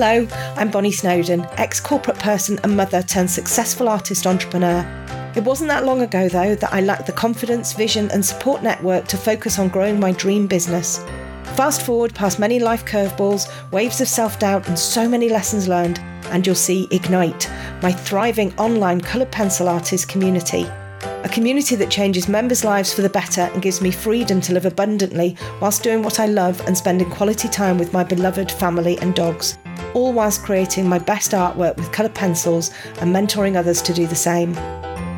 Hello, I'm Bonny Snowdon, ex corporate person and mother turned successful artist entrepreneur. It wasn't that long ago, though, that I lacked the confidence, vision, and support network to focus on growing my dream business. Fast forward past many life curveballs, waves of self doubt, and so many lessons learned, and you'll see Ignite, my thriving online coloured pencil artist community. A community that changes members' lives for the better and gives me freedom to live abundantly whilst doing what I love and spending quality time with my beloved family and dogs all whilst creating my best artwork with coloured pencils and mentoring others to do the same.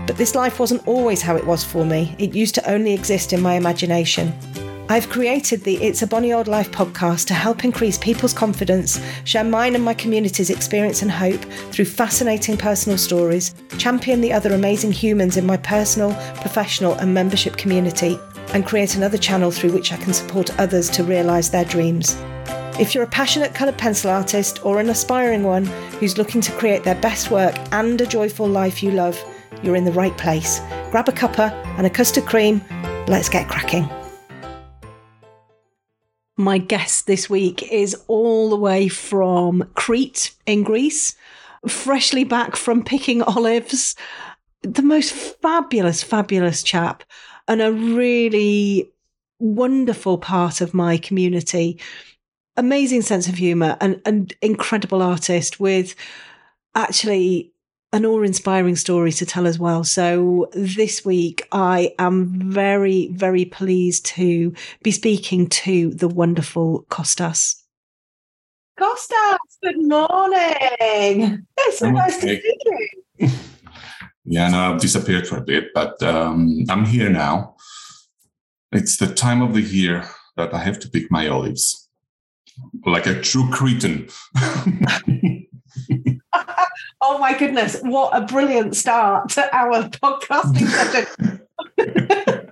But this life wasn't always how it was for me, it used to only exist in my imagination. I've created the It's a Bonny Old Life podcast to help increase people's confidence, share mine and my community's experience and hope through fascinating personal stories, champion the other amazing humans in my personal, professional, and membership community, and create another channel through which I can support others to realise their dreams. If you're a passionate coloured pencil artist or an aspiring one who's looking to create their best work and a joyful life you love, you're in the right place. Grab a cuppa and a custard cream. Let's get cracking. My guest this week is all the way from Crete in Greece, freshly back from picking olives. The most fabulous, fabulous chap, and a really wonderful part of my community amazing sense of humor and an incredible artist with actually an awe-inspiring story to tell as well. So this week, I am very, very pleased to be speaking to the wonderful Costas. Costas, good morning. It's so nice to see you. yeah, no, I've disappeared for a bit, but um, I'm here now. It's the time of the year that I have to pick my olives like a true Cretan. oh my goodness, what a brilliant start to our podcasting session.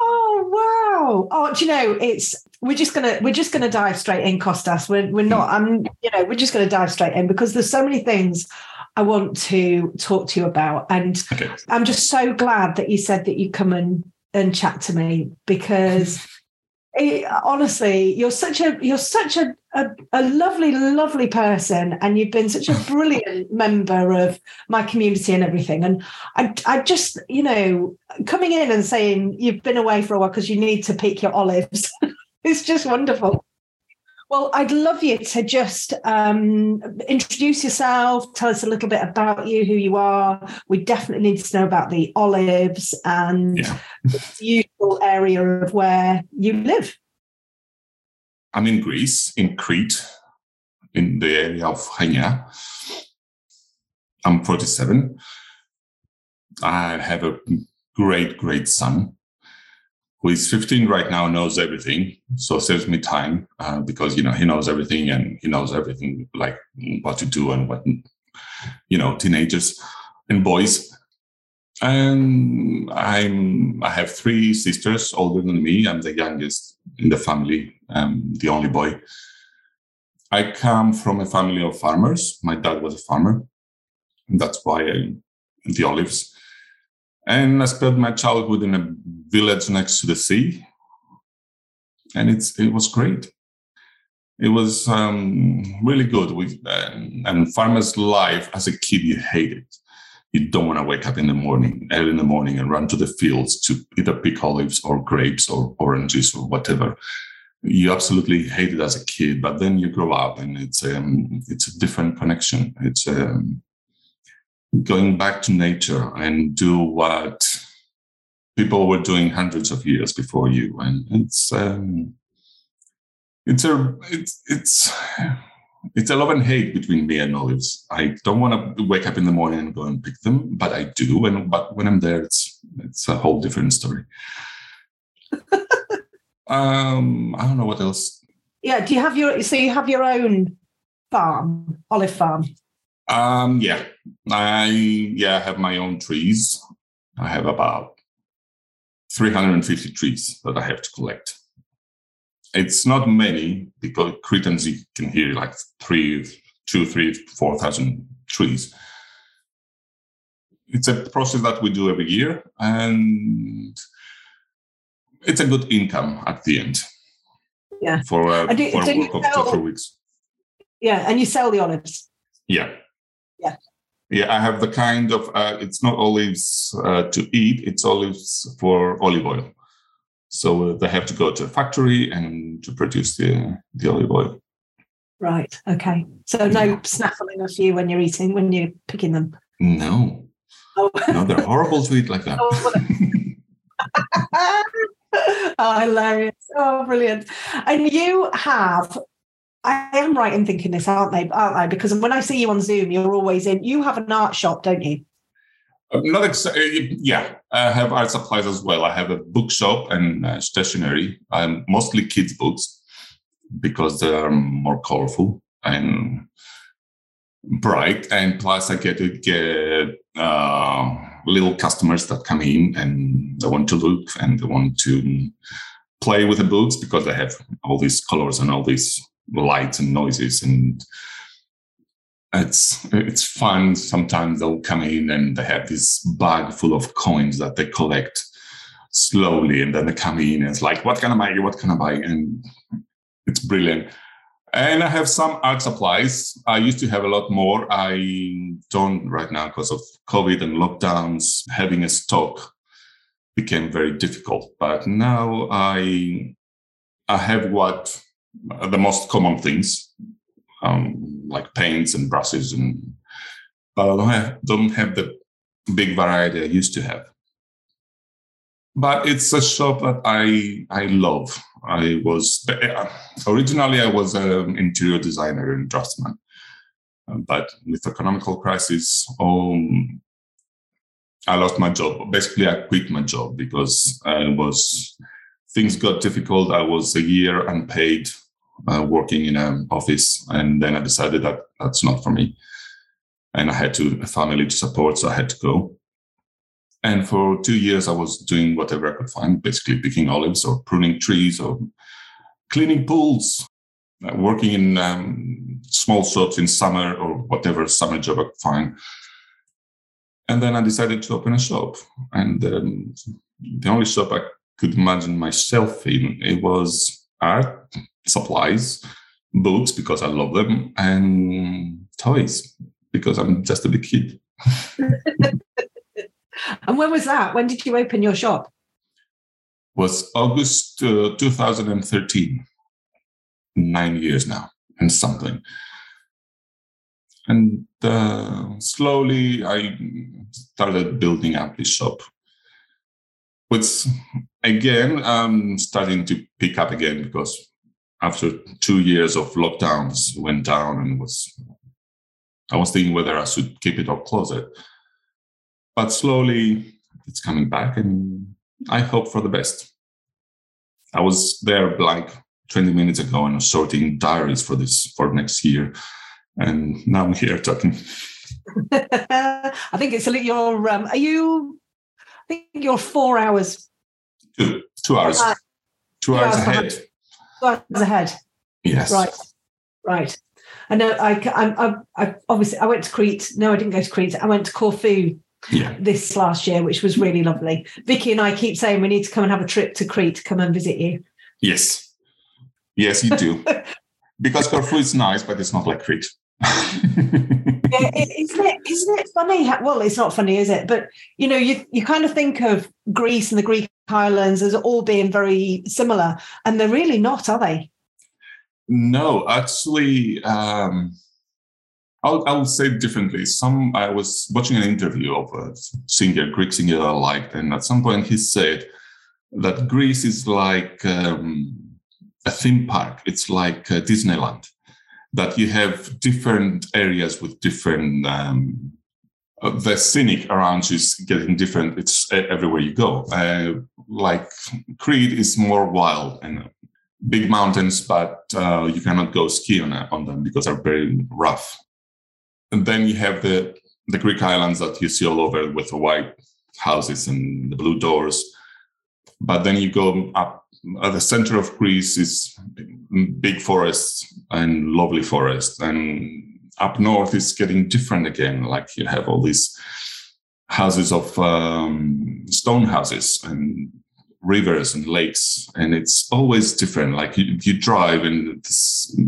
oh wow. Oh, do you know, it's we're just gonna we're just gonna dive straight in, Costas. We're we're not, I'm you know, we're just gonna dive straight in because there's so many things I want to talk to you about. And okay. I'm just so glad that you said that you come and and chat to me because it, honestly, you're such a you're such a, a, a lovely, lovely person, and you've been such a brilliant member of my community and everything. And I, I just, you know, coming in and saying you've been away for a while because you need to pick your olives. it's just wonderful. Well, I'd love you to just um, introduce yourself, tell us a little bit about you, who you are. We definitely need to know about the olives and yeah. the usual area of where you live. I'm in Greece, in Crete, in the area of Chania. I'm 47. I have a great, great son who is 15 right now knows everything so saves me time uh, because you know he knows everything and he knows everything like what to do and what you know teenagers and boys and i'm i have three sisters older than me. I'm the youngest in the family. Um, the only boy. I come from a family of farmers. My dad was a farmer. That's why I, the olives. And I spent my childhood in a village next to the sea, and it's it was great. It was um, really good. And, and farmer's life as a kid, you hate it. You don't want to wake up in the morning, early in the morning, and run to the fields to either pick olives or grapes or oranges or whatever. You absolutely hate it as a kid, but then you grow up, and it's um, it's a different connection. It's um, going back to nature and do what people were doing hundreds of years before you and it's um, it's a it's it's it's a love and hate between me and olives. I don't want to wake up in the morning and go and pick them but i do and but when i'm there it's it's a whole different story. Um i don't know what else. Yeah do you have your so you have your own farm olive farm? Um, yeah, I yeah I have my own trees. I have about 350 trees that I have to collect. It's not many because Cretans you can hear like three, two, three, four thousand trees. It's a process that we do every year, and it's a good income at the end. Yeah. For, uh, do- for you work of sell- two, three weeks. Yeah, and you sell the olives. Yeah. Yeah. Yeah, I have the kind of, uh, it's not olives uh, to eat, it's olives for olive oil. So uh, they have to go to a factory and to produce the, the olive oil. Right. Okay. So no snaffling of you when you're eating, when you're picking them. No, Oh, no, they're horrible to eat like that. Oh, oh, hilarious. Oh, brilliant. And you have, I am right in thinking this, aren't they? Aren't I? Because when I see you on Zoom, you're always in, you have an art shop, don't you? Uh, Not exactly. Yeah, I have art supplies as well. I have a bookshop and uh, stationery. Um, mostly kids' books because they are more colorful and bright. And plus, I get to get uh, little customers that come in and they want to look and they want to play with the books because they have all these colors and all these lights and noises and it's it's fun. Sometimes they'll come in and they have this bag full of coins that they collect slowly, and then they come in and it's like, "What can I buy? What can I buy?" And it's brilliant. And I have some art supplies. I used to have a lot more. I don't right now because of COVID and lockdowns. Having a stock became very difficult. But now I I have what the most common things um, like paints and brushes, and but I don't have, don't have the big variety I used to have. But it's a shop that I I love. I was originally I was an interior designer and draftsman, but with economical crisis, um, I lost my job. Basically, I quit my job because I was things got difficult. I was a year unpaid uh, working in an office, and then I decided that that's not for me, and I had to a family to support, so I had to go. And for two years, I was doing whatever I could find, basically picking olives or pruning trees or cleaning pools, uh, working in um, small shops in summer or whatever summer job I could find. And then I decided to open a shop, and um, the only shop I could imagine myself in it was art supplies, books because I love them, and toys because I'm just a big kid. And when was that? When did you open your shop? Was August uh, 2013. Nine years now and something. And uh, slowly I started building up this shop. Which again, I'm starting to pick up again because after two years of lockdowns went down and was I was thinking whether I should keep it or close it. But slowly it's coming back and I hope for the best. I was there like 20 minutes ago and sorting diaries for this for next year. And now I'm here talking. I think it's a little, you're, um, are you, I think you're four hours, Two, two hours. Uh, two two hours hours ahead. Hours ahead. Yes. Right, right. I know. I, I, I, I obviously I went to Crete. No, I didn't go to Crete. I went to Corfu Yeah. this last year, which was really lovely. Vicky and I keep saying we need to come and have a trip to Crete to come and visit you. Yes. Yes, you do. because Corfu is nice, but it's not like Crete. Yeah, it- isn't it? Isn't it funny? Well, it's not funny, is it? But you know, you you kind of think of Greece and the Greek islands as all being very similar, and they're really not, are they? No, actually, um, I'll, I'll say differently. Some I was watching an interview of a singer, Greek singer I liked, and at some point he said that Greece is like um, a theme park. It's like uh, Disneyland, that you have different areas with different. Um, uh, the scenic around you is getting different. It's everywhere you go. Uh, like Crete is more wild and big mountains, but uh, you cannot go ski on, on them because they're very rough. And then you have the the Greek islands that you see all over with the white houses and the blue doors. But then you go up at the center of Greece is big forests and lovely forests. And up north is getting different again. Like you have all these houses of um, stone houses and rivers and lakes, and it's always different. Like you, you drive and this,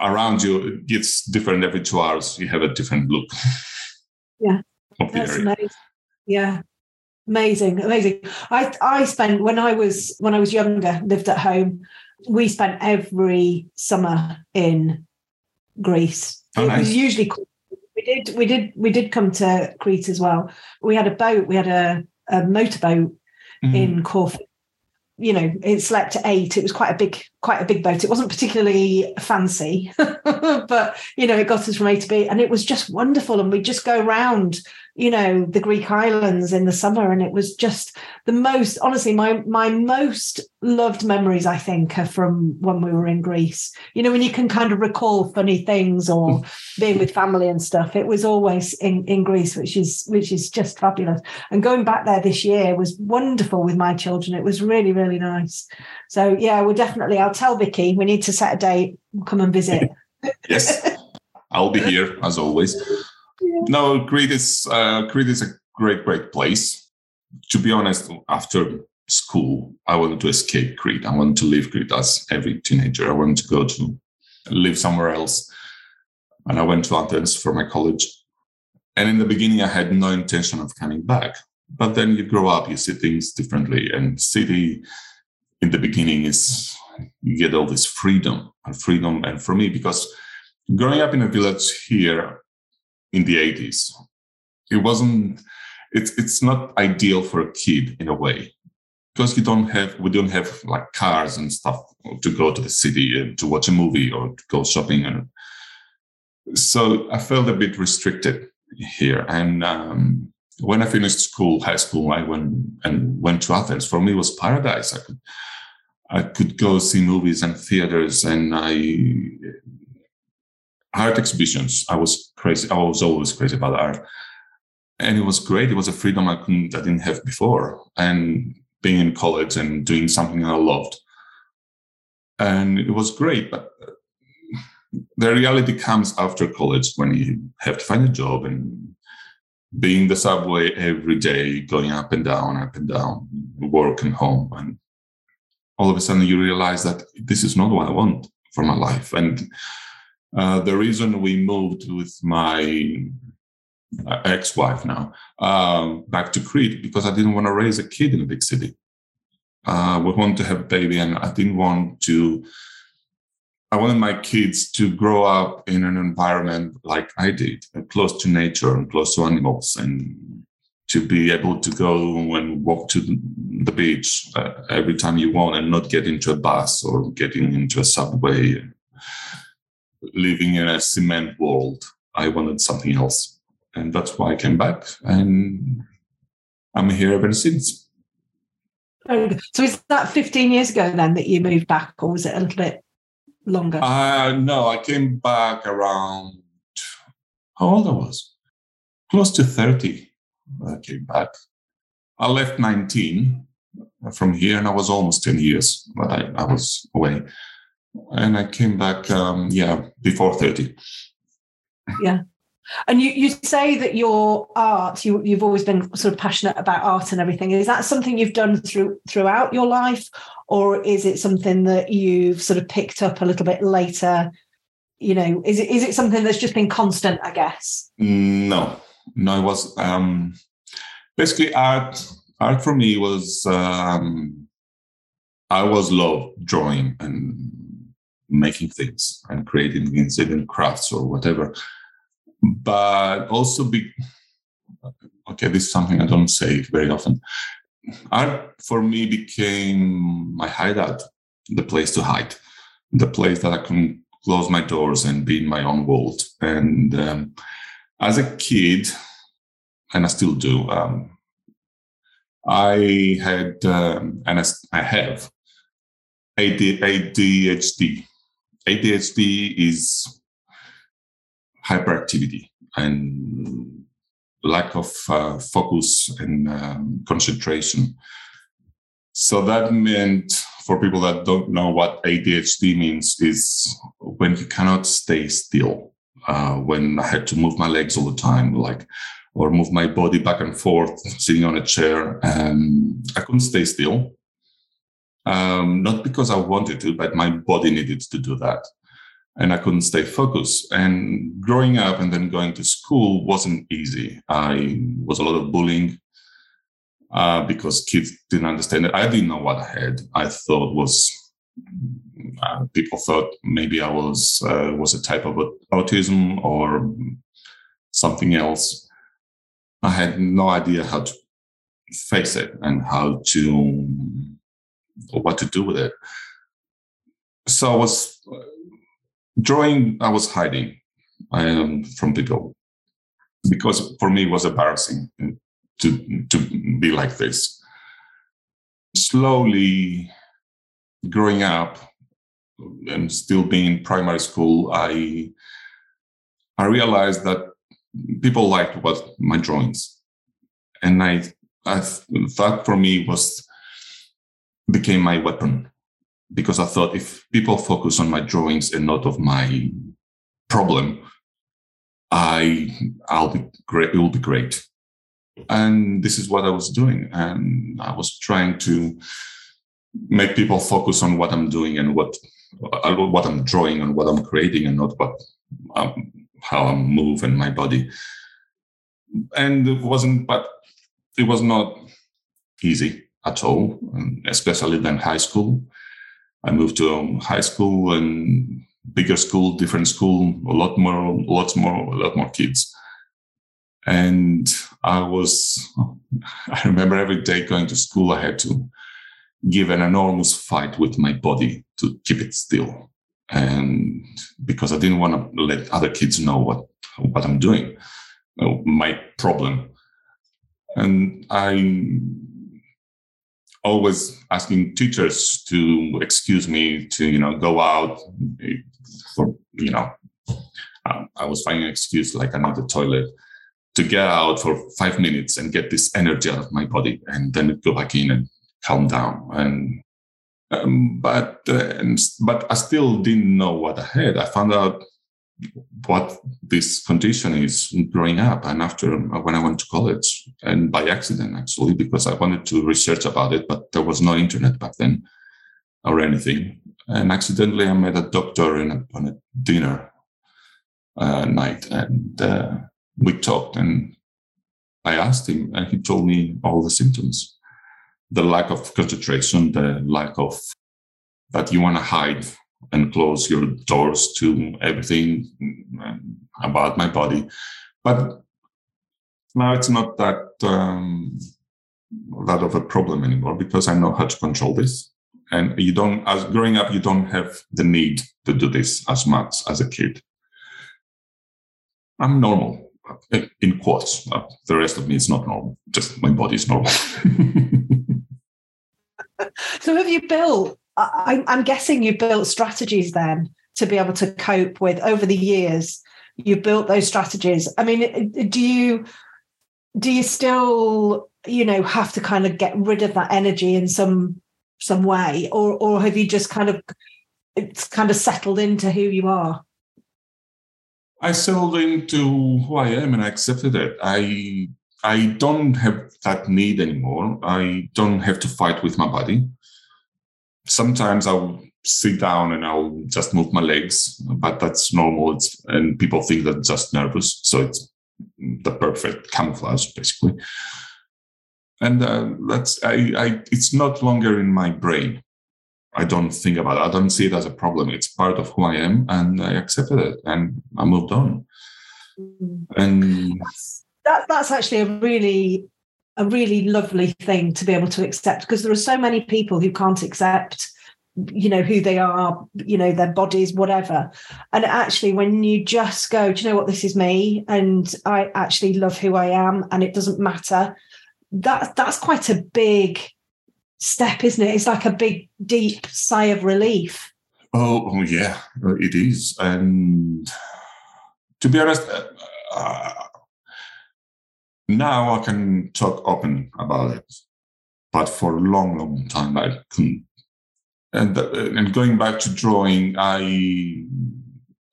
around you, it's different every two hours. You have a different look. Yeah, that's nice. Yeah, amazing, amazing. I I spent when I was when I was younger, lived at home. We spent every summer in Greece. Oh, nice. It was usually we did we did we did come to Crete as well. We had a boat. We had a, a motorboat mm-hmm. in Corfu you know it slept at eight it was quite a big quite a big boat it wasn't particularly fancy but you know it got us from a to b and it was just wonderful and we'd just go around you know the greek islands in the summer and it was just the most honestly my my most loved memories i think are from when we were in greece. You know when you can kind of recall funny things or mm. being with family and stuff it was always in in greece which is which is just fabulous. And going back there this year was wonderful with my children. It was really really nice. So yeah we'll definitely i'll tell vicky we need to set a date. We'll come and visit. Yes. I'll be here as always no, Crete is uh, Crete is a great, great place. To be honest, after school, I wanted to escape Crete. I wanted to leave Crete as every teenager. I wanted to go to live somewhere else. And I went to Athens for my college. And in the beginning, I had no intention of coming back. But then you grow up, you see things differently. And city in the beginning is you get all this freedom and freedom. And for me, because growing up in a village here, in the 80s. It wasn't, it's, it's not ideal for a kid in a way because you don't have, we don't have like cars and stuff to go to the city and to watch a movie or to go shopping. And so I felt a bit restricted here. And um, when I finished school, high school, I went and went to Athens. For me, it was paradise. I could, I could go see movies and theaters, and I art exhibitions. I was crazy. I was always crazy about art, and it was great. It was a freedom I couldn't, I didn't have before, and being in college and doing something I loved, and it was great. But uh, the reality comes after college when you have to find a job and being the subway every day, going up and down, up and down, work and home, and all of a sudden you realize that this is not what I want for my life, and uh, the reason we moved with my uh, ex-wife now um, back to Crete because I didn't want to raise a kid in a big city. Uh, we wanted to have a baby, and I didn't want to. I wanted my kids to grow up in an environment like I did, close to nature and close to animals, and to be able to go and walk to the beach uh, every time you want and not get into a bus or getting into a subway living in a cement world. I wanted something else. And that's why I came back. And I'm here ever since. So is that 15 years ago then that you moved back, or was it a little bit longer? Uh, no, I came back around how old I was? Close to 30. I came back. I left 19 from here and I was almost 10 years, but I, I was away and I came back, um, yeah, before 30. Yeah. And you, you say that your art, you, you've always been sort of passionate about art and everything. Is that something you've done through throughout your life? Or is it something that you've sort of picked up a little bit later? You know, is it is it something that's just been constant, I guess? No, no, it was um basically art art for me was um I was love drawing and making things and creating things, even crafts or whatever. But also be okay, this is something I don't say very often. Art for me became my hideout, the place to hide, the place that I can close my doors and be in my own world. And um, as a kid, and I still do, um, I had, um, and I have ADHD, ADHD is hyperactivity and lack of uh, focus and um, concentration. So that meant for people that don't know what ADHD means is when you cannot stay still. Uh, when I had to move my legs all the time, like or move my body back and forth, sitting on a chair. And I couldn't stay still. Um, not because I wanted to, but my body needed to do that. And I couldn't stay focused. And growing up and then going to school wasn't easy. I was a lot of bullying uh, because kids didn't understand it. I didn't know what I had. I thought was uh, people thought maybe I was uh, was a type of autism or something else. I had no idea how to face it and how to what to do with it. So I was drawing. I was hiding um, from people because for me it was embarrassing to to be like this. Slowly growing up and still being in primary school, I I realized that people liked what my drawings, and I I that for me was became my weapon because I thought if people focus on my drawings and not of my problem, I I'll be great. It will be great, and this is what I was doing, and I was trying to make people focus on what I'm doing and what uh, what I'm drawing and what I'm creating, and not what um, how I move and my body. And it wasn't, but it was not easy at all, especially then high school. I moved to high school and bigger school, different school, a lot more, lots more, a lot more kids. And I was, I remember every day going to school, I had to give an enormous fight with my body to keep it still. And because I didn't want to let other kids know what, what I'm doing, my problem. And I always asking teachers to excuse me to, you know, go out for, you know, um, I was finding an excuse like I need the toilet to get out for five minutes and get this energy out of my body and then go back in and calm down. And um, but uh, and, but I still didn't know what I had. I found out what this condition is growing up, and after when I went to college, and by accident actually, because I wanted to research about it, but there was no internet back then or anything. And accidentally, I met a doctor in a, on a dinner uh, night, and uh, we talked, and I asked him, and he told me all the symptoms the lack of concentration, the lack of that you want to hide and close your doors to everything about my body. But now it's not that um, that of a problem anymore because I know how to control this. And you don't, as growing up, you don't have the need to do this as much as a kid. I'm normal, in quotes. The rest of me is not normal. Just my body is normal. so have you built I, i'm guessing you built strategies then to be able to cope with over the years you built those strategies i mean do you do you still you know have to kind of get rid of that energy in some some way or or have you just kind of it's kind of settled into who you are i settled into who i am and i accepted it i I don't have that need anymore. I don't have to fight with my body. Sometimes I'll sit down and I'll just move my legs, but that's normal. It's, and people think that just nervous. So it's the perfect camouflage, basically. And uh, that's I, I. It's not longer in my brain. I don't think about it. I don't see it as a problem. It's part of who I am, and I accepted it, and I moved on. Mm. And that that's actually a really a really lovely thing to be able to accept because there are so many people who can't accept you know who they are you know their bodies whatever. And actually when you just go do you know what? This is me and i actually love who i am and it doesn't matter that that's quite a big step isn't it? It's like a big deep sigh of relief. Oh, oh yeah it is. And to be honest uh, now I can talk open about it, but for a long, long time I couldn't. And and going back to drawing, I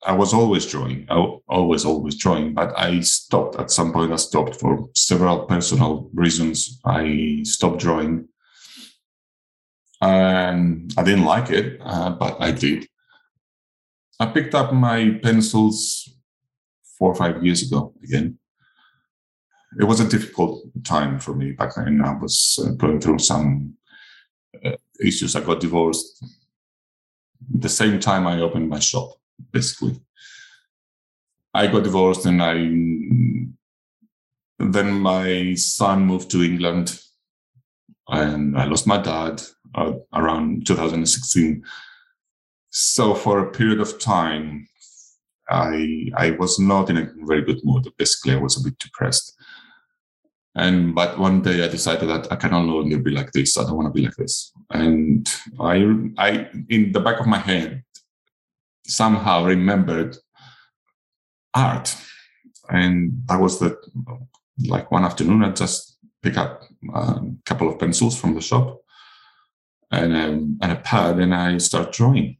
I was always drawing, I always, always drawing, but I stopped at some point. I stopped for several personal reasons. I stopped drawing. And I didn't like it, uh, but I did. I picked up my pencils four or five years ago again. It was a difficult time for me back then. I was uh, going through some uh, issues. I got divorced the same time I opened my shop, basically. I got divorced and I then my son moved to England and I lost my dad uh, around 2016. So for a period of time, I I was not in a very good mood. Basically, I was a bit depressed. And but one day I decided that I can no longer be like this. I don't want to be like this. And I I in the back of my head somehow remembered art. And that was the like one afternoon I just pick up a couple of pencils from the shop and um, and a pad and I start drawing.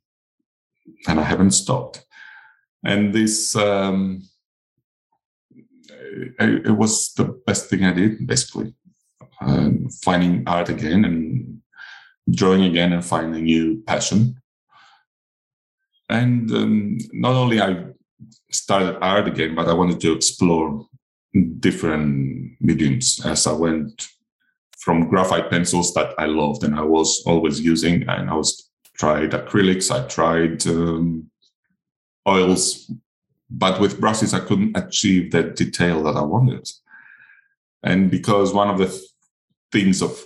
And I haven't stopped. And this um, it, it, was the best thing I did, basically. Um, finding art again and drawing again and finding new passion. And um, not only I started art again, but I wanted to explore different mediums as I went from graphite pencils that I loved and I was always using, and I was tried acrylics, I tried um, oils, but with brushes, I couldn't achieve that detail that I wanted. And because one of the th- things of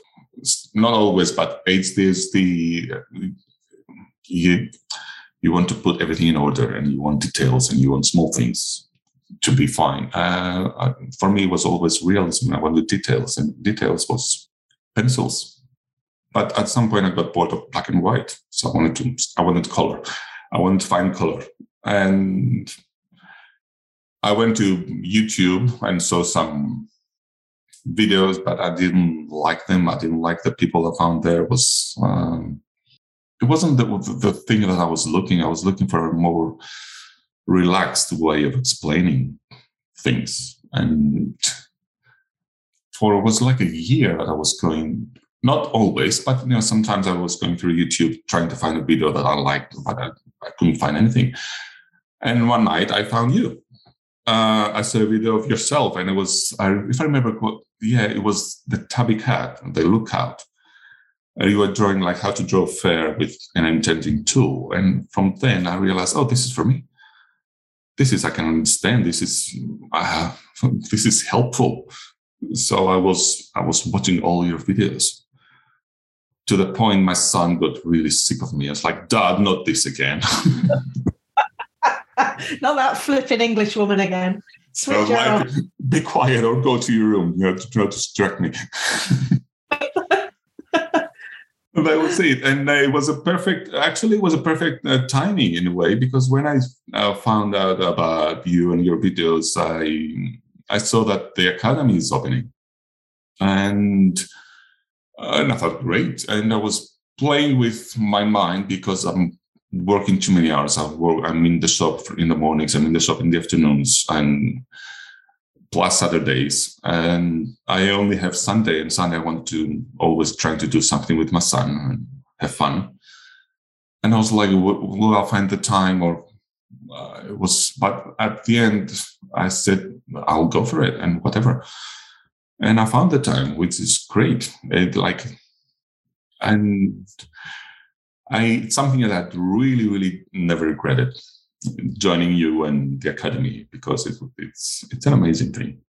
not always, but AIDS is the you you want to put everything in order and you want details and you want small things to be fine. Uh, for me, it was always realism. I wanted details, and details was pencils. But at some point, I got bored of black and white, so I wanted to I wanted color. I wanted to find color, and I went to YouTube and saw some videos, but I didn't like them. I didn't like the people I found there. It was um, it wasn't the, the thing that I was looking. I was looking for a more relaxed way of explaining things, and for it was like a year that I was going. Not always, but you know, sometimes I was going through YouTube trying to find a video that I liked, but I, I couldn't find anything. And one night I found you uh, I saw a video of yourself, and it was, I, if I remember, yeah, it was the tabby cat, the lookout. And you were drawing like how to draw fair with an indenting tool, and from then I realized, oh, this is for me. This is I can understand. This is uh, this is helpful. So I was I was watching all your videos to the point my son got really sick of me. I was like, Dad, not this again. Not that flipping English woman again. Switch like, be quiet or go to your room. You know, to try to distract me. that was it, and uh, it was a perfect. Actually, it was a perfect uh, timing in a way because when I uh, found out about you and your videos, I I saw that the academy is opening, and and I thought great, and I was playing with my mind because I'm working too many hours. I work, I'm in the shop in the mornings, I'm in the shop in the afternoons, and plus Saturdays. And I only have Sunday, and Sunday I want to always trying to do something with my son and have fun. And I was like, will I find the time? Or uh, it was, but at the end, I said, I'll go for it and whatever. And I found the time, which is great. It like, and I it's something that I really, really never regretted joining you and the academy because it, it's it's an amazing thing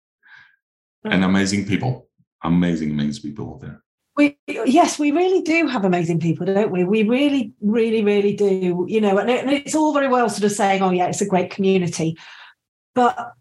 and amazing people, amazing, amazing people there. We yes, we really do have amazing people, don't we? We really, really, really do. You know, and, it, and it's all very well sort of saying, "Oh, yeah, it's a great community," but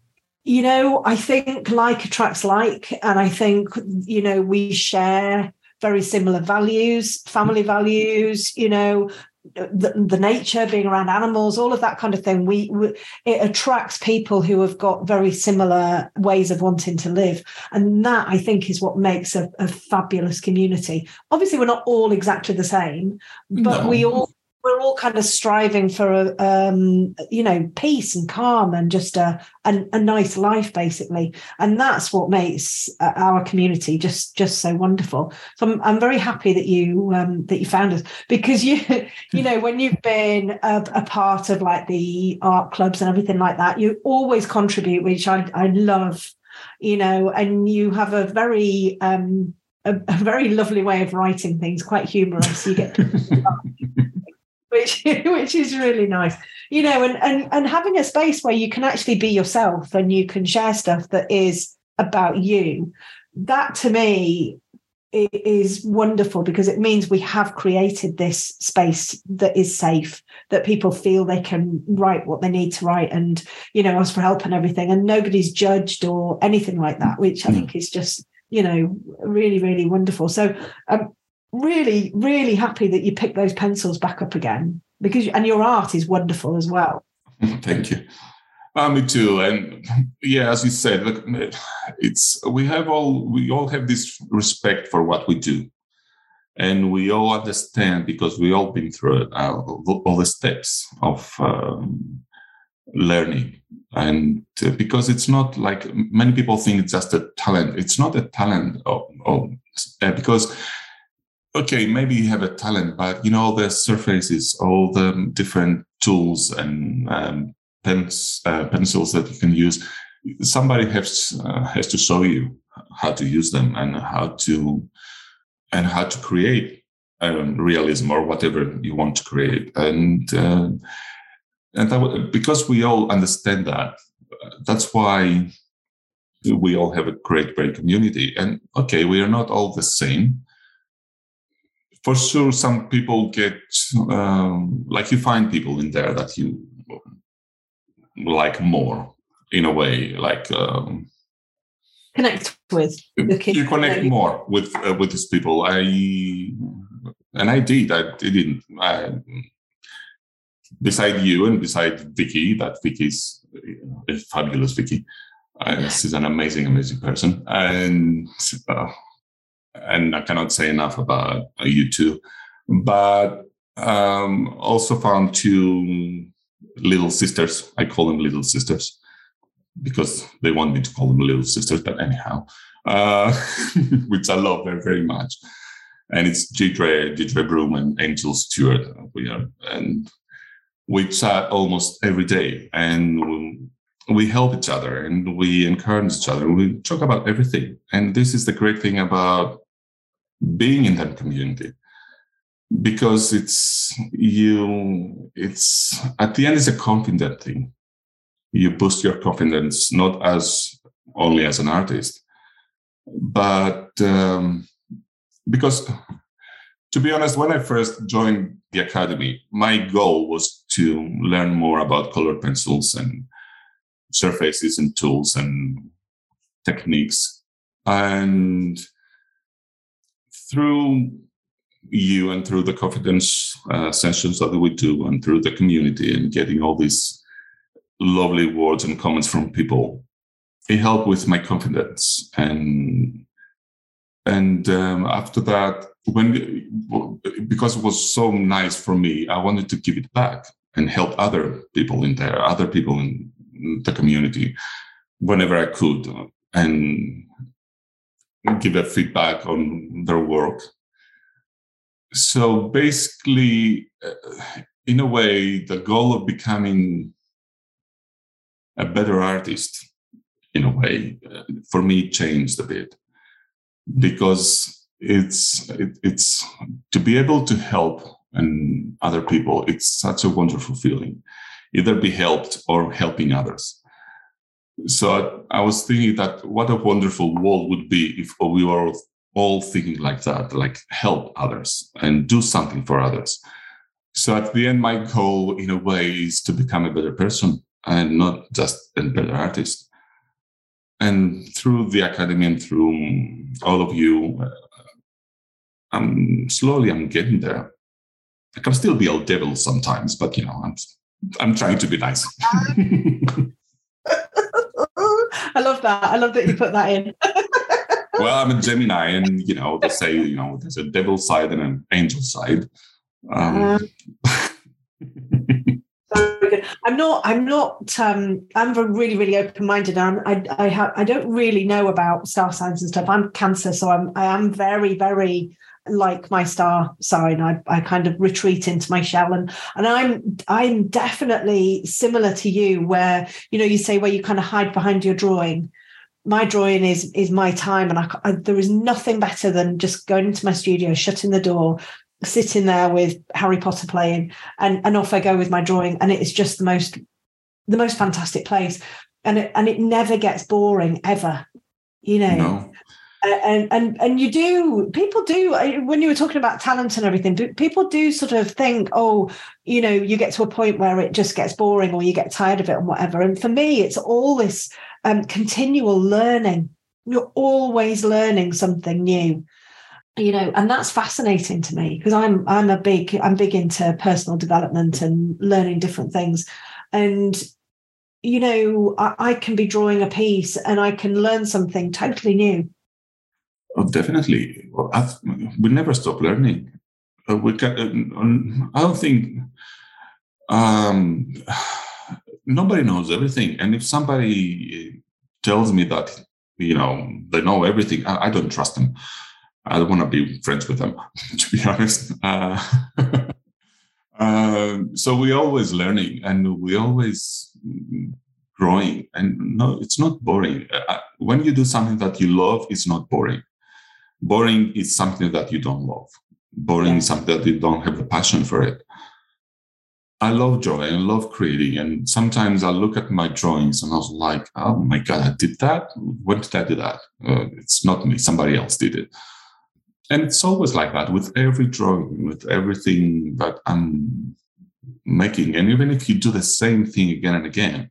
you know, I think like attracts like, and I think you know we share very similar values, family mm-hmm. values, you know, the, the, nature being around animals all of that kind of thing. We, we, it attracts people who have got very similar ways of wanting to live. And that i think is what makes a, a fabulous community. Obviously we're not all exactly the same but no. we all we're all kind of striving for a um, you know peace and calm and just a, a, a nice life basically. And that's what makes uh, our community just just so wonderful. So i'm, I'm very happy that you um, that you found us because you you know when you've been a, a, part of like the art clubs and everything like that you always contribute which i i love you know and you have a very um a, a very lovely way of writing things quite humorous. You get which which is really nice. You know and and and having a space where you can actually be yourself and you can share stuff that is about you that to me is wonderful because it means we have created this space that is safe that people feel they can write what they need to write and you know ask for help and everything. And nobody's judged or anything like that which i hmm. think is just you know really really wonderful. So um, really, really happy that you picked those pencils back up again because and your art is wonderful as well. Thank you. Uh, me too. And yeah, as you said, look, it's we have all we all have this respect for what we do, and we all understand because we all been through uh, all the steps of um, learning, and uh, because it's not like many people think it's just a talent. It's not a talent, of, of, uh, because okay, maybe you have a talent, but you know all the surfaces, all the different tools and um, pens, uh, pencils that you can use. Somebody has uh, has to show you how to use them and how to and how to create um, realism or whatever you want to create. And uh, and that, because we all understand that, that's why we all have a great, great community. And okay, we are not all the same for sure some people get um, like you find people in there that you like more in a way like um, connect with you connect more with uh, with these people. I and i did i didn't I, beside you and beside vicky that vicky's a fabulous vicky. Uh, she's an amazing amazing person. And uh, and I cannot say enough about you two. But um, also found two little sisters. I call them little sisters because they want me to call them little sisters. But anyhow, uh, which I love very very much. And it's Deidre, Deidre Broom and Angel Stewart. We are and we chat almost every day, and we help each other and we encourage each other. We talk about everything. And this is the great thing about being in that community. Because it's you it's at the end it's a confident thing. You boost your confidence not as only as an artist but um, because to be honest when i first joined the academy my goal was to learn more about colored pencils and surfaces and tools and techniques. And through you and through the confidence uh, sessions that we do and through the community and getting all these lovely words and comments from people it helped with my confidence. And and um, after that when because it was so nice for me i wanted to give it back and help other people in there other people in the community whenever i could. And give a feedback on their work. So basically, uh, in a way, the goal of becoming a better artist, in a way, uh, for me changed a bit because it's it, it's to be able to help and other people. It's such a wonderful feeling, either be helped or helping others so I, I, was thinking that what a wonderful world would be if we were all thinking like that, like help others and do something for others. So at the end, my goal, in a way, is to become a better person and not just a better artist. And through the academy and through all of you, uh, I'm slowly I'm getting there. I can still be a devil sometimes, but you know, I'm I'm trying to be nice. I love that. I love that you put that in. well, I'm a Gemini, and you know, they say you know there's a devil side and an angel side. Um, good. I'm not. I'm not. Um, I'm a really, really open-minded. I'm, I, I have. I don't really know about star signs and stuff. I'm Cancer, so I'm. I am very, very like my star sign. I, I kind of retreat into my shell, and and I'm. I'm definitely similar to you, where you know you say where you kind of hide behind your drawing. My drawing is is my time, and I, I there is nothing better than just going into my studio, shutting the door, sitting there with Harry Potter playing, and and off I go with my drawing, and it's just the most the most fantastic place, and it and it never gets boring ever, you know. No. And and and you do people do when you were talking about talent and everything people do sort of think oh you know you get to a point where it just gets boring or you get tired of it and whatever. And for me it's all this um, continual learning. You're always learning something new you know and that's fascinating to me because i'm i'm a big i'm big into personal development and learning different things. And you know I, I, can be drawing a piece and i can learn something totally new oh definitely we never stop learning uh, we can, uh, i don't think um, nobody knows everything and if somebody tells me that you know they know everything i, I don't trust them I don't want to be friends with them, to be honest. Uh, uh, so we're always learning and we're always growing. And no, it's not boring. Uh, when you do something that you love, it's not boring. Boring is something that you don't love. Boring is something that you don't have the passion for it. I love drawing, I love creating. And sometimes I look at my drawings and I was like, oh my God, I did that? When did I do that? Uh, it's not me, somebody else did it and it's always like that with every drawing, with everything that I'm making. And even if you do the same thing again and again,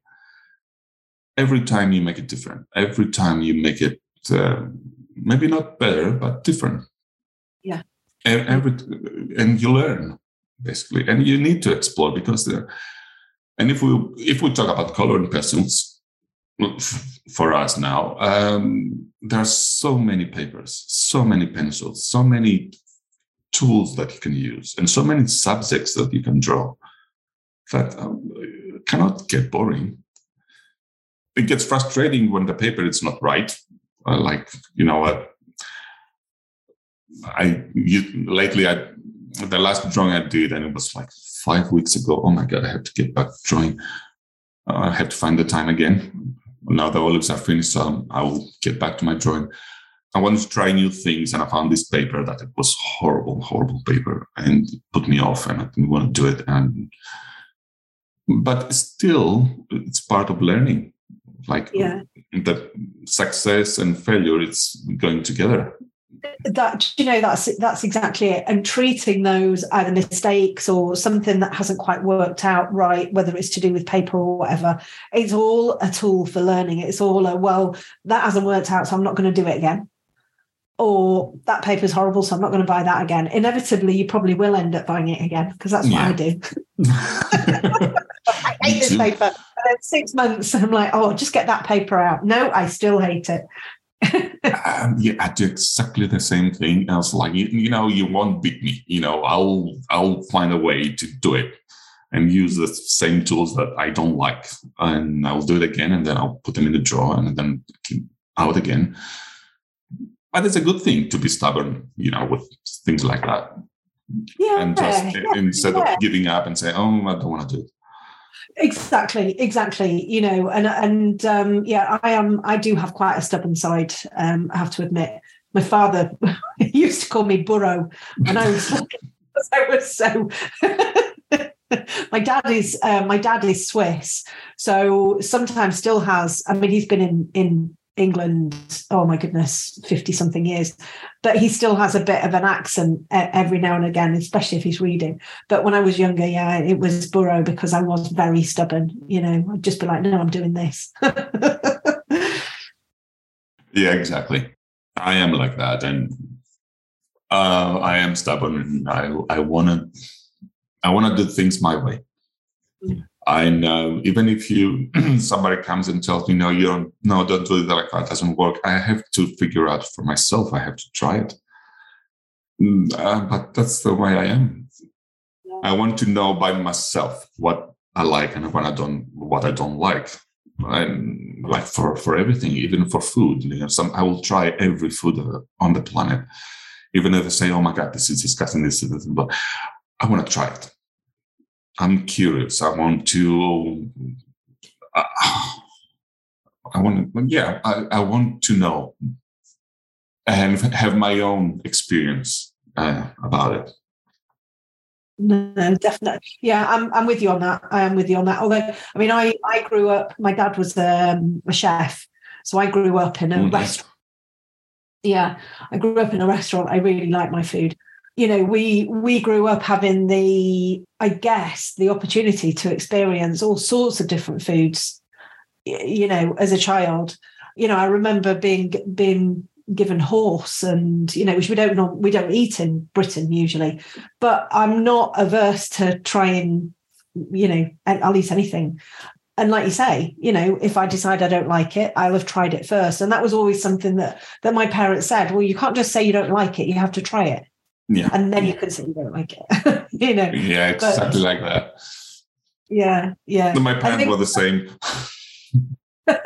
every time you make it different, every time you make it uh, maybe not better, but different. Yeah. And, every, and you learn basically, and you need to explore because there. And if we if we talk about coloring pencils, for us now, um, there are so many papers, so many pencils, so many tools that you can use, and so many subjects that you can draw that um, cannot get boring. It gets frustrating when the paper is not right. Uh, like you know, uh, I you, lately I the last drawing I did, and it was like five weeks ago. Oh my god, I have to get back drawing. Uh, I have to find the time again now the olives are finished, so I will get back to my drawing. I wanted to try new things, and I found this paper that it was horrible, horrible paper, and it put me off, and I didn't want to do it. And but still, it's part of learning. Like yeah. the success and failure, it's going together. That you know that's that's exactly it. And treating those either mistakes or something that hasn't quite worked out right whether it's to do with paper or whatever it's all a tool for learning. It's all a well that hasn't worked out so i'm not going to do it again. Or that paper is horrible so i'm not going to buy that again. Inevitably you probably will end up buying it again because that's what yeah. i do. I hate this paper six months i'm like oh just get that paper out no i still hate it um, yeah, I do exactly the same thing. I was like, you, you, know, you won't beat me. You know, I'll I'll find a way to do it and use the same tools that I don't like, and I'll do it again, and then I'll put them in the drawer, and then out again. But it's a good thing to be stubborn, you know, with things like that. Yeah. And just yeah, instead yeah. of giving up and say, "Oh, I don't want to do it." Exactly exactly you know and and um yeah i am i do have quite a stubborn side um i have to admit. My father used to call me burro and i was i was so my dad is uh, my dad is swiss so sometimes still has i mean he's been in in England, oh my goodness, 50 something years. But he still has a bit of an accent every now and again, especially if he's reading. But when I was younger, yeah, it was Burrow because I was very stubborn. You know, I'd just be like, no, I'm doing this. yeah, exactly. I am like that. And uh, I am stubborn and I, I want to. I want to do things my way. Mm. I know even if you somebody comes and tells me no, you don't no, don't do it like that, doesn't work. I have to figure out for myself. I have to try it. Mm, uh, but that's the way I am. Yeah. I want to know by myself what I like and what I don't what I don't like. And like for for everything, even for food, you know, some I will try every food on the planet, even if they say, "Oh my God, this is disgusting," this is, but I want to try it. I'm curious. I want to. Uh, I want to. Yeah, I, I want to know and have my own experience uh, about it. No, definitely. Yeah, I'm I'm with you on that. I am with you on that. Although, I mean, I I grew up. My dad was um, a chef, so I grew up in a mm-hmm. restaurant. Yeah, I grew up in a restaurant. I really like my food. You know, we we grew up having the, I guess, the opportunity to experience all sorts of different foods. You know, as a child, you know, I remember being being given horse and you know which we don't we don't eat in britain usually but i'm not averse to trying you know i'll eat anything. And like you say you know if i decide i don't like it i'll have tried it first. And that was always something that that my parents said well you can't just say you don't like it you have to try it yeah. And then you can say you don't like it you know? Yeah exactly but, like that. Yeah yeah. My parents think, were the same.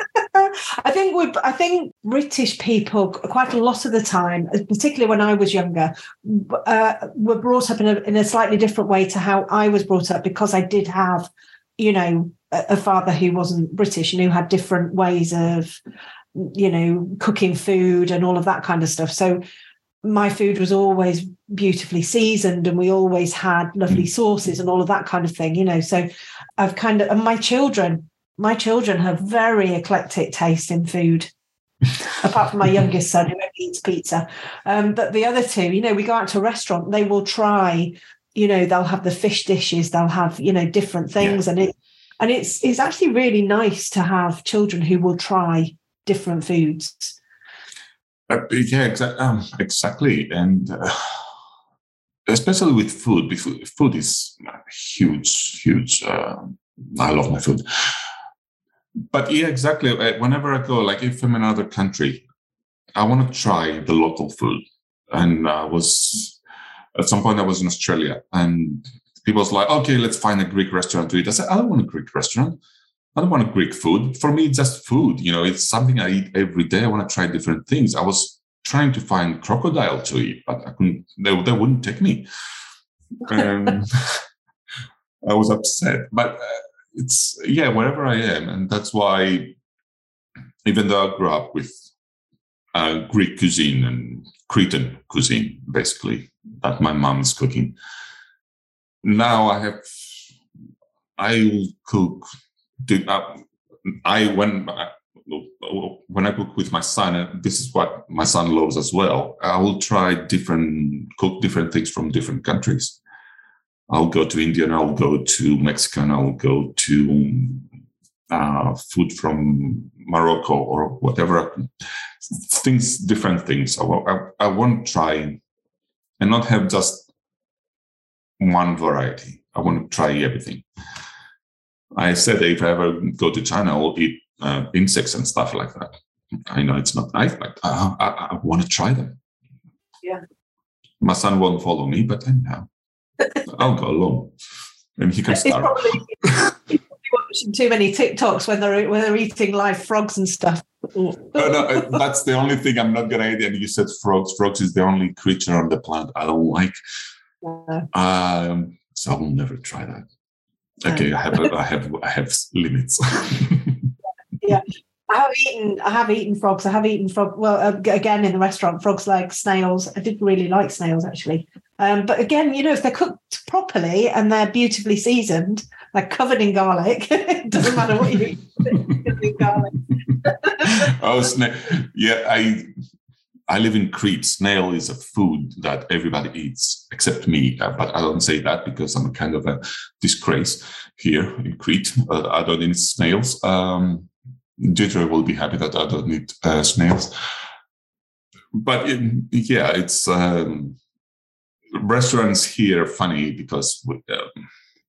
I think we I think British people quite a lot of the time, particularly when I was younger, uh, were brought up in a in a slightly different way to how I was brought up because I did have, you know, a, a father who wasn't British and who had different ways of, you know, cooking food and all of that kind of stuff. So my food was always beautifully seasoned and we always had lovely mm. sauces and all of that kind of thing, you know. So I've kind of and my children my children have very eclectic taste in food. apart from my youngest son who only eats pizza. Um, but the other two, you know, we go out to a restaurant, they will try, you know, they'll have the fish dishes, they'll have, you know, different things. Yeah. And it and it's it's actually really nice to have children who will try different foods. Uh, yeah, exa- um, exactly. And uh, especially with food, food is huge, huge. Uh, I love my food but yeah, exactly. Uh, whenever I go, like if I'm in another country, I want to try the local food. And I was at some point I was in Australia, and people was like, "Okay, let's find a Greek restaurant to eat." I said, "I don't want a Greek restaurant. I don't want Greek food. For me, it's just food. You know, it's something I eat every day. I want to try different things." I was trying to find crocodile to eat, but I couldn't. They, they wouldn't take me. Um, I was upset, but. Uh, it's yeah wherever i am and that's why even though i grew up with uh, greek cuisine and cretan cuisine basically that my mom is cooking now i have i will cook uh, i when when I cook with my son, this is what my son loves as well. I will try different cook different things from different countries. I'll go to India I'll go to Mexico and I'll go to uh, food from Morocco or whatever things, different things. I, I, I want to try and not have just one variety. I want to try everything. I said if I ever go to China, I'll eat uh, insects and stuff like that. I know it's not nice, but uh, I, I want to try them. Yeah. My son won't follow me, but anyhow. I'll go along, and he can start. He's probably, watching too many TikToks when they're when they're eating live frogs and stuff. no, no, uh, that's the only thing I'm not gonna eat. And you said frogs. Frogs is the only creature on the planet I don't like. Yeah. Um, so I will never try that. Okay, I have, I have, I have limits. yeah, I have eaten. I have eaten frogs. I have eaten frog. Well, uh, again in the restaurant, frogs, legs, snails. I did really like snails actually. Um, but again, you know, if they're cooked properly and they're beautifully seasoned, like covered in garlic, it doesn't matter what you eat. oh, snail! Yeah, I I live in Crete. Snail is a food that everybody eats except me. Uh, but I don't say that because I'm kind of a disgrace here in Crete. Uh, I don't eat snails. Um, Ginger will be happy that I don't eat uh, snails. But it, yeah, it's um, restaurants here funny because we, um,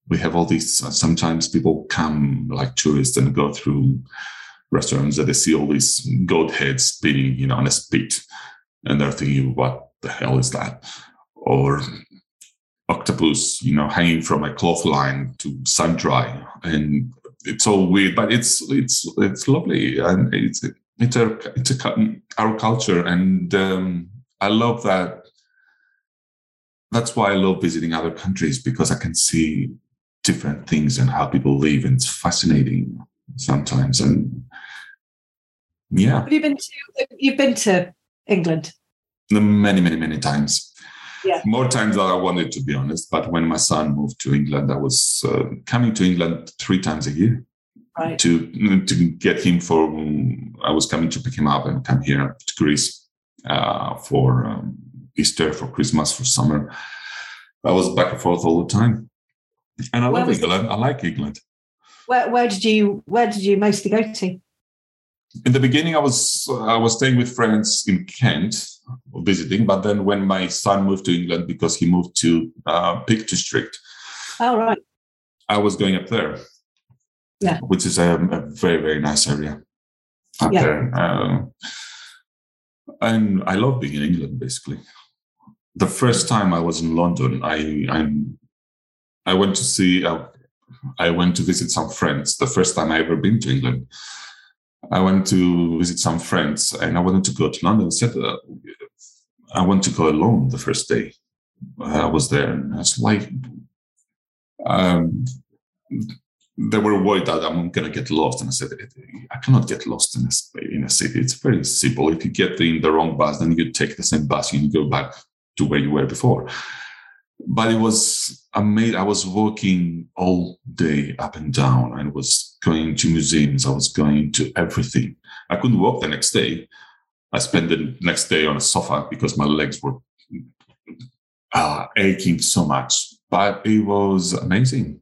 we have all these. Uh, sometimes people come like tourists and go through restaurants that they see all these goat heads spinning, you know, on a spit, and they're thinking, "What the hell is that?" Or octopus, you know, hanging from a clothesline to sun dry, and it's all weird, but it's it's it's lovely, and it's it's a it's a our culture, and um, I love that. That's why I love visiting other countries because I can see different things and how people live, and it's fascinating sometimes. And yeah, have you been to you've been to England? Many, many, many times. Yeah. More times than I wanted, to be honest. But when my son moved to England, I was uh, coming to England three times a year. Right. To to get him for, I was coming to pick him up and come here to Greece uh, for um, Easter, for Christmas, for summer. I was back and forth all the time, and I where love England. I like England. Where Where did you Where did you mostly go to? In the beginning, I was I was staying with friends in Kent, visiting. But then when my son moved to England because he moved to uh, Peak District, oh right, I was going up there. Yeah, which is a, a very very nice area up yeah. there. Uh, and I love being in England. Basically, the first time I was in London, I I, I went to see. Uh, I went to visit some friends. The first time I ever been to England. I went to visit some friends and I wanted to go to London. I said, uh, I want to go alone the first day. I was there and I was like, um, they were worried that I'm going to get lost. And I said, I cannot get lost in a, in a city. It's very simple. If you get in the wrong bus, then you take the same bus and you go back to where you were before but it was amazing. I was walking all day up and down. I was going to museums. I was going to everything. I couldn't walk the next day. I spent the next day on a sofa because my legs were uh, aching so much. But it was amazing,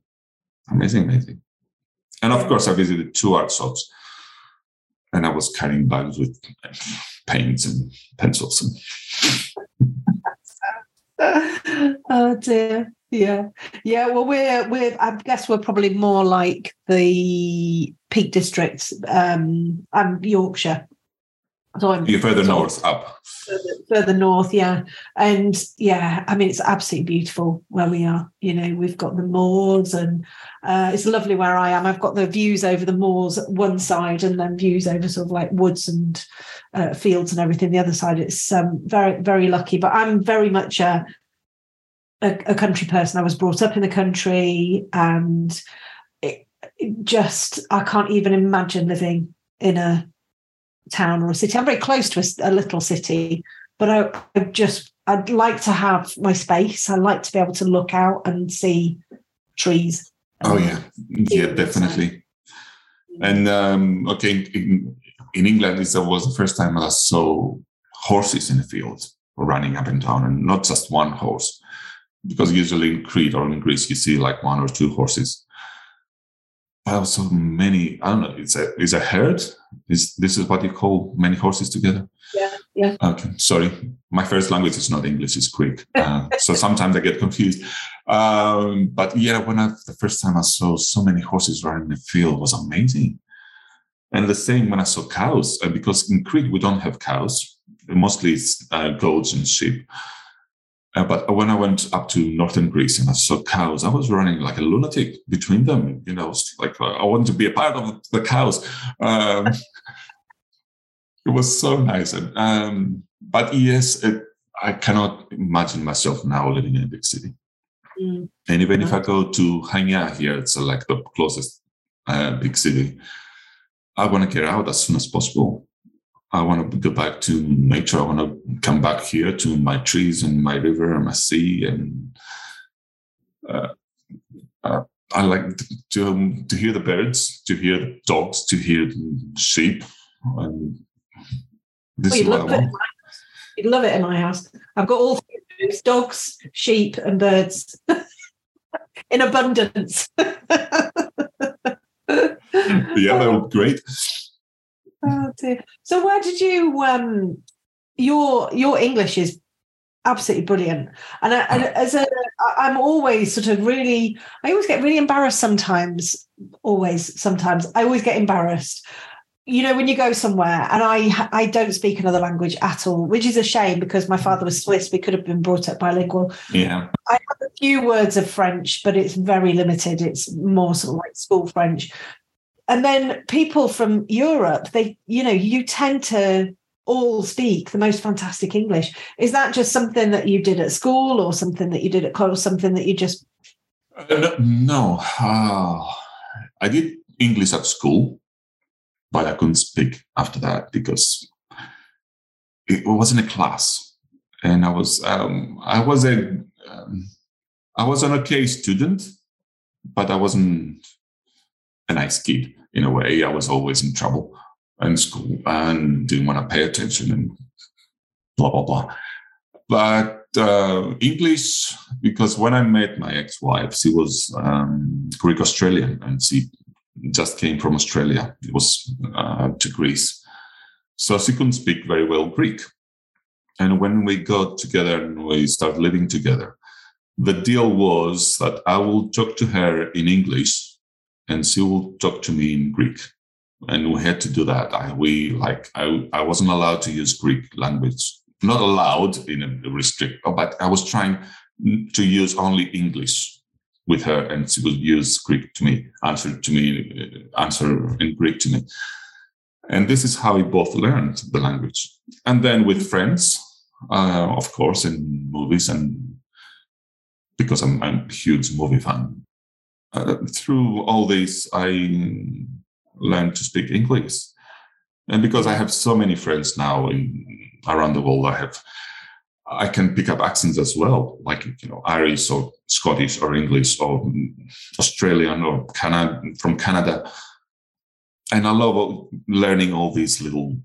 amazing, amazing. And of course, I visited two art shops, and I was carrying bags with paints and pencils. And oh dear. Yeah. Yeah. Well, we're we're I guess we're probably more like the Peak District, um, and Yorkshire. So I'm You're further north up. Further, further, north, yeah. And yeah, I mean it's absolutely beautiful where we are. You know, we've got the moors and uh, it's lovely where I am. I've got the views over the moors at one side and then views over sort of like woods and uh, fields and everything the other side. It's um, very, very lucky. But I'm very much a, a, a country person. I was brought up in the country and it, it just, I can't even imagine living in a town or a city. I'm very close to a, a little city, but I, I, just I'd like to have my space. I like to be able to look out and see trees. Oh yeah, yeah, definitely. And um, okay, in, in England, this was the first time I saw horses in the field running up and down, and not just one horse, because usually in Crete or in Greece you see like one or two horses wow, so many. I don't know. It's a it's a herd. Is this is what you call many horses together? Yeah, yeah. Okay, sorry. My first language is not English; it's Greek. Uh, so sometimes I get confused. Um, but yeah, when I the first time I saw so many horses running in the field was amazing. And the same when I saw cows, uh, because in Crete we don't have cows. Mostly it's uh, goats and sheep. Uh, but when I went up to northern Greece and I saw cows, I was running like a lunatic between them. You know, it was like uh, I wanted to be a part of the cows. Um, it was so nice. And, um, but yes, it, I cannot imagine myself now living in a big city. Mm. And even if I go to Chania here, it's uh, like the closest uh, big city. I want to get out as soon as possible. I want to go back to nature. I want to come back here to my trees and my river and my sea. And uh, uh, I like to um, to hear the birds, to hear the dogs, to hear the sheep. And this well, is what I want. You'd love it in my house. I've got all three dogs, sheep, and birds in abundance. yeah, they're great. Oh dear. So where did you um your your English is absolutely brilliant. And, I, and as a I'm always sort of really I always get really embarrassed sometimes always sometimes I always get embarrassed you know when you go somewhere and i i don't speak another language at all which is a shame because my father was swiss we could have been brought up bilingual yeah i have a few words of French, but it's very limited. It's more sort of like school French. And then people from Europe, they, you know, you tend to all speak the most fantastic English. Is that just something that you did at school or something that you did at college, or something that you just. Uh, no, uh, I did English at school, but I couldn't speak after that because it wasn't a class. And I was, um, I was a, um, I was an okay student, but I wasn't a nice kid in a way. I was always in trouble in school and didn't want to pay attention and blah blah blah. But uh, English, because when I met my ex-wife, she was um, Greek Australian, and she just came from Australia. It was uh, to Greece, so she couldn't speak very well Greek. And when we got together and we started living together, the deal was that I will talk to her in English and she will talk to me in Greek. And we had to do that. I, we like I, I wasn't allowed to use Greek language. Not allowed in a restrict, but I was trying to use only English with her, and she would use Greek to me, answer to me, uh, answer in Greek to me. And this is how we both learned the language. And then with friends, uh, of course, in movies, and because I'm, I'm a huge movie fan, uh, through all this, I learned to speak English. And because I have so many friends now in around the world, I have I can pick up accents as well, like you know Irish or Scottish or English or Australian or Canada from Canada. And I love learning all these little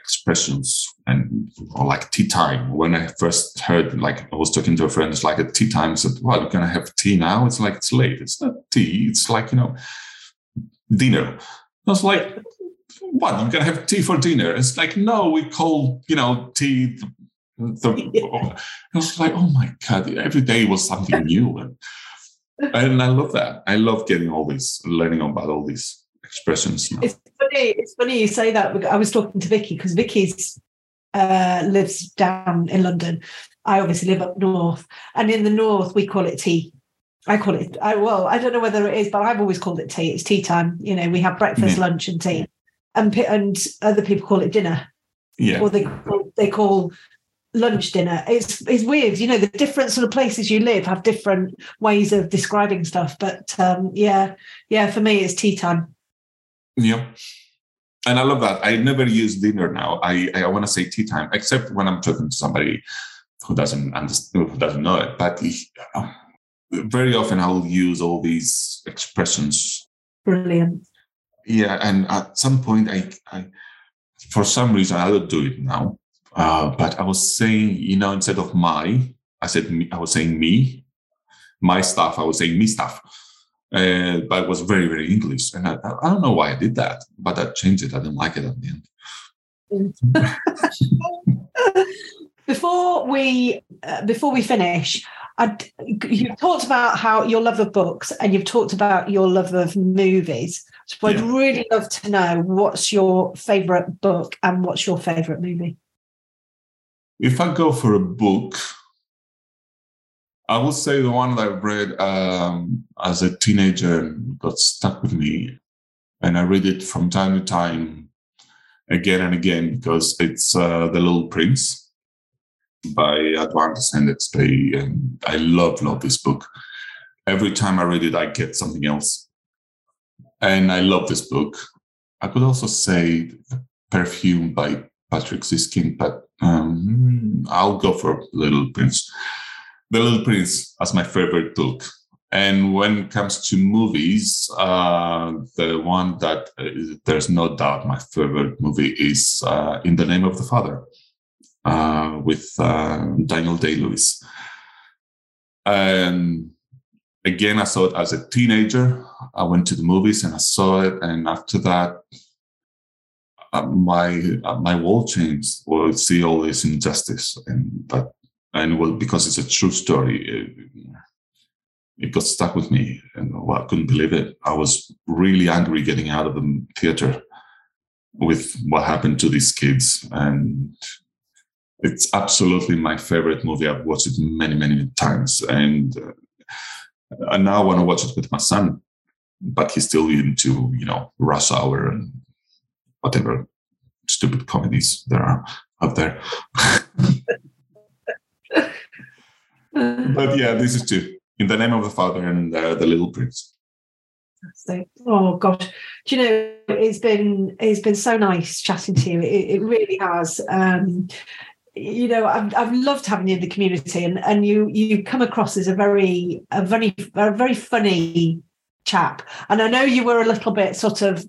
expressions and or like tea time. When I first heard, like I was talking to a friend, it's like a tea time. I said, "Well, you're gonna have tea now?" It's like it's late. It's not tea. It's like you know, dinner. I was like, "What? You're gonna have tea for dinner?" It's like, no, we call you know tea. The, yeah. I was like, "Oh my god!" Every day was something new, and and I love that. I love getting all this, learning about all these expressions. Now. It's funny. It's funny you say that. I was talking to Vicky because Vicky's uh, lives down in London. I obviously live up north, and in the north we call it tea. I call it. I well, I don't know whether it is, but I've always called it tea. It's tea time. You know, we have breakfast, yeah. lunch, and tea, and and other people call it dinner. Yeah. Or they call, they call lunch dinner. It's it's weird. You know, the different sort of places you live have different ways of describing stuff. But um, yeah, yeah, for me it's tea time. Yeah and I love that. I never use dinner now. I I want to say tea time, except when I'm talking to somebody who doesn't understand, who doesn't know it. But uh, very often I'll use all these expressions. Brilliant. Yeah, and at some point, I, I for some reason I don't do it now. Uh, but I was saying, you know, instead of my, I said me, I was saying me, my stuff. I was saying me stuff uh, but it was very very english. And I, I, don't know why i did that but i changed it. I didn't like it at the end. Before we uh, before we finish I'd, you've talked about how your love of books and you've talked about your love of movies. So i'd yeah. really love to know what's your favorite book and what's your favorite movie? If i go for a book I will say the one that I read um, as a teenager got stuck with me, and I read it from time to time, again and again, because it's uh, The Little Prince by Antoine Saint-Exupéry, and I love love this book. Every time I read it, I get something else, and I love this book. I could also say Perfume by Patrick Süskind, but um, I'll go for Little Prince. The Little Prince as my favorite book. And when it comes to movies, uh, the one that uh, there's no doubt my favorite movie is uh, In the Name of the Father uh, with uh, Daniel Day Lewis. And again, I saw it as a teenager. I went to the movies and I saw it. And after that, uh, my my world changed. Well, see all this injustice and that and well, because it's a true story, it, it got stuck with me, and well, I couldn't believe it. I was really angry getting out of the theater with what happened to these kids, and it's absolutely my favorite movie. I've watched it many, many times, and uh, and now I want to watch it with my son, but he's still into you know Rush Hour and whatever stupid comedies there are out there. but yeah, this is two. In the name of the Father and uh, the Little Prince. Oh gosh, do you know it's been it's been so nice chatting to you. It, it really has. Um, you know, I've, I've loved having you in the community, and and you you come across as a very a very a very funny chap. And I know you were a little bit sort of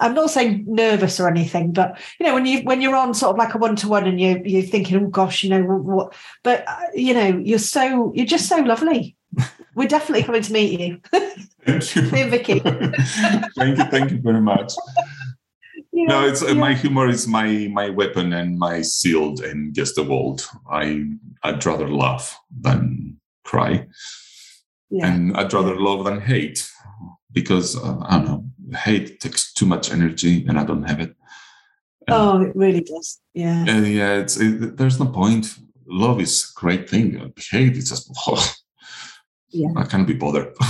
I'm not saying nervous or anything, but you know, when you when you're on sort of like a one-to-one and you you're thinking, oh gosh, you know what but uh, you know, you're so you're just so lovely. We're definitely coming to meet you. Thank you. And Vicky. thank you, thank you very much. Yeah, no, it's yeah. my humor is my my weapon and my shield against the world. I I'd rather laugh than cry, yeah. and I'd rather love than hate because uh, I don't know, hate takes too much energy, and I don't have it. And, oh, it really does. Yeah. yeah, it's it, there's no point. Love is a great thing. Hate is just oh, yeah. I can't be bothered.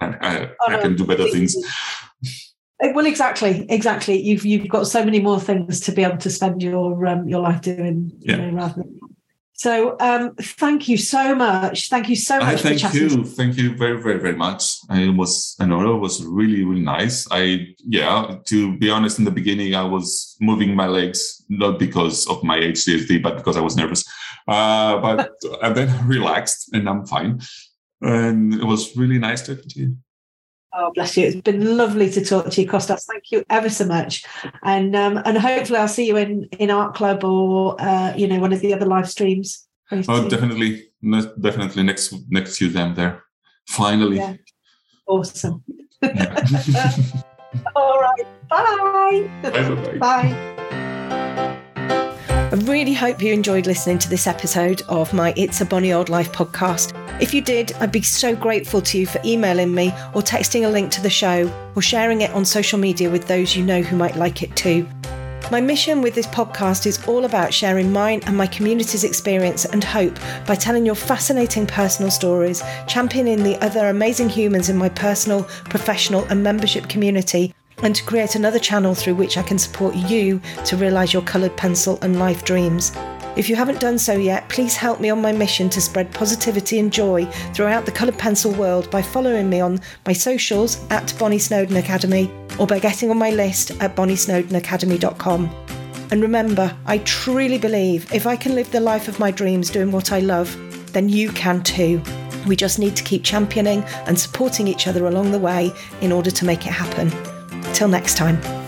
I, I, oh, I, can do better things. Well, exactly, exactly. You've you've got so many more things to be able to spend your um, your life doing, yeah. know, rather than so um, thank you so much. Thank you so much. I thank you. Thank you very, very, very much. It was I know it was really, really nice. I yeah, to be honest, in the beginning I was moving my legs not because of my ADHD, but because I was nervous. Uh, but and then I relaxed and I'm fine. And it was really nice talking to you. Oh, bless you. It's been lovely to talk to you, Costas. Thank you ever so much. And um, and hopefully I'll see you in, in Art Club or, uh, you know, one of the other live streams. Oh, definitely. definitely next next Tuesday I'm there. Finally. Yeah. Awesome. Yeah. All right. Bye. Bye. Bye. I really hope you enjoyed listening to this episode of my It's a Bonny Old Life podcast. If you did, I'd be so grateful to you for emailing me or texting a link to the show or sharing it on social media with those you know who might like it too. My mission with this podcast is all about sharing mine and my community's experience and hope by telling your fascinating personal stories, championing the other amazing humans in my personal, professional, and membership community, and to create another channel through which I can support you to realise your coloured pencil and life dreams. If you haven't done so yet, please help me on my mission to spread positivity and joy throughout the coloured pencil world by following me on my socials at Bonny Snowdon Academy or by getting on my list at bonnysnowdonacademy.com. And remember, I truly believe if I can live the life of my dreams doing what I love, then you can too. We just need to keep championing and supporting each other along the way in order to make it happen. Till next time.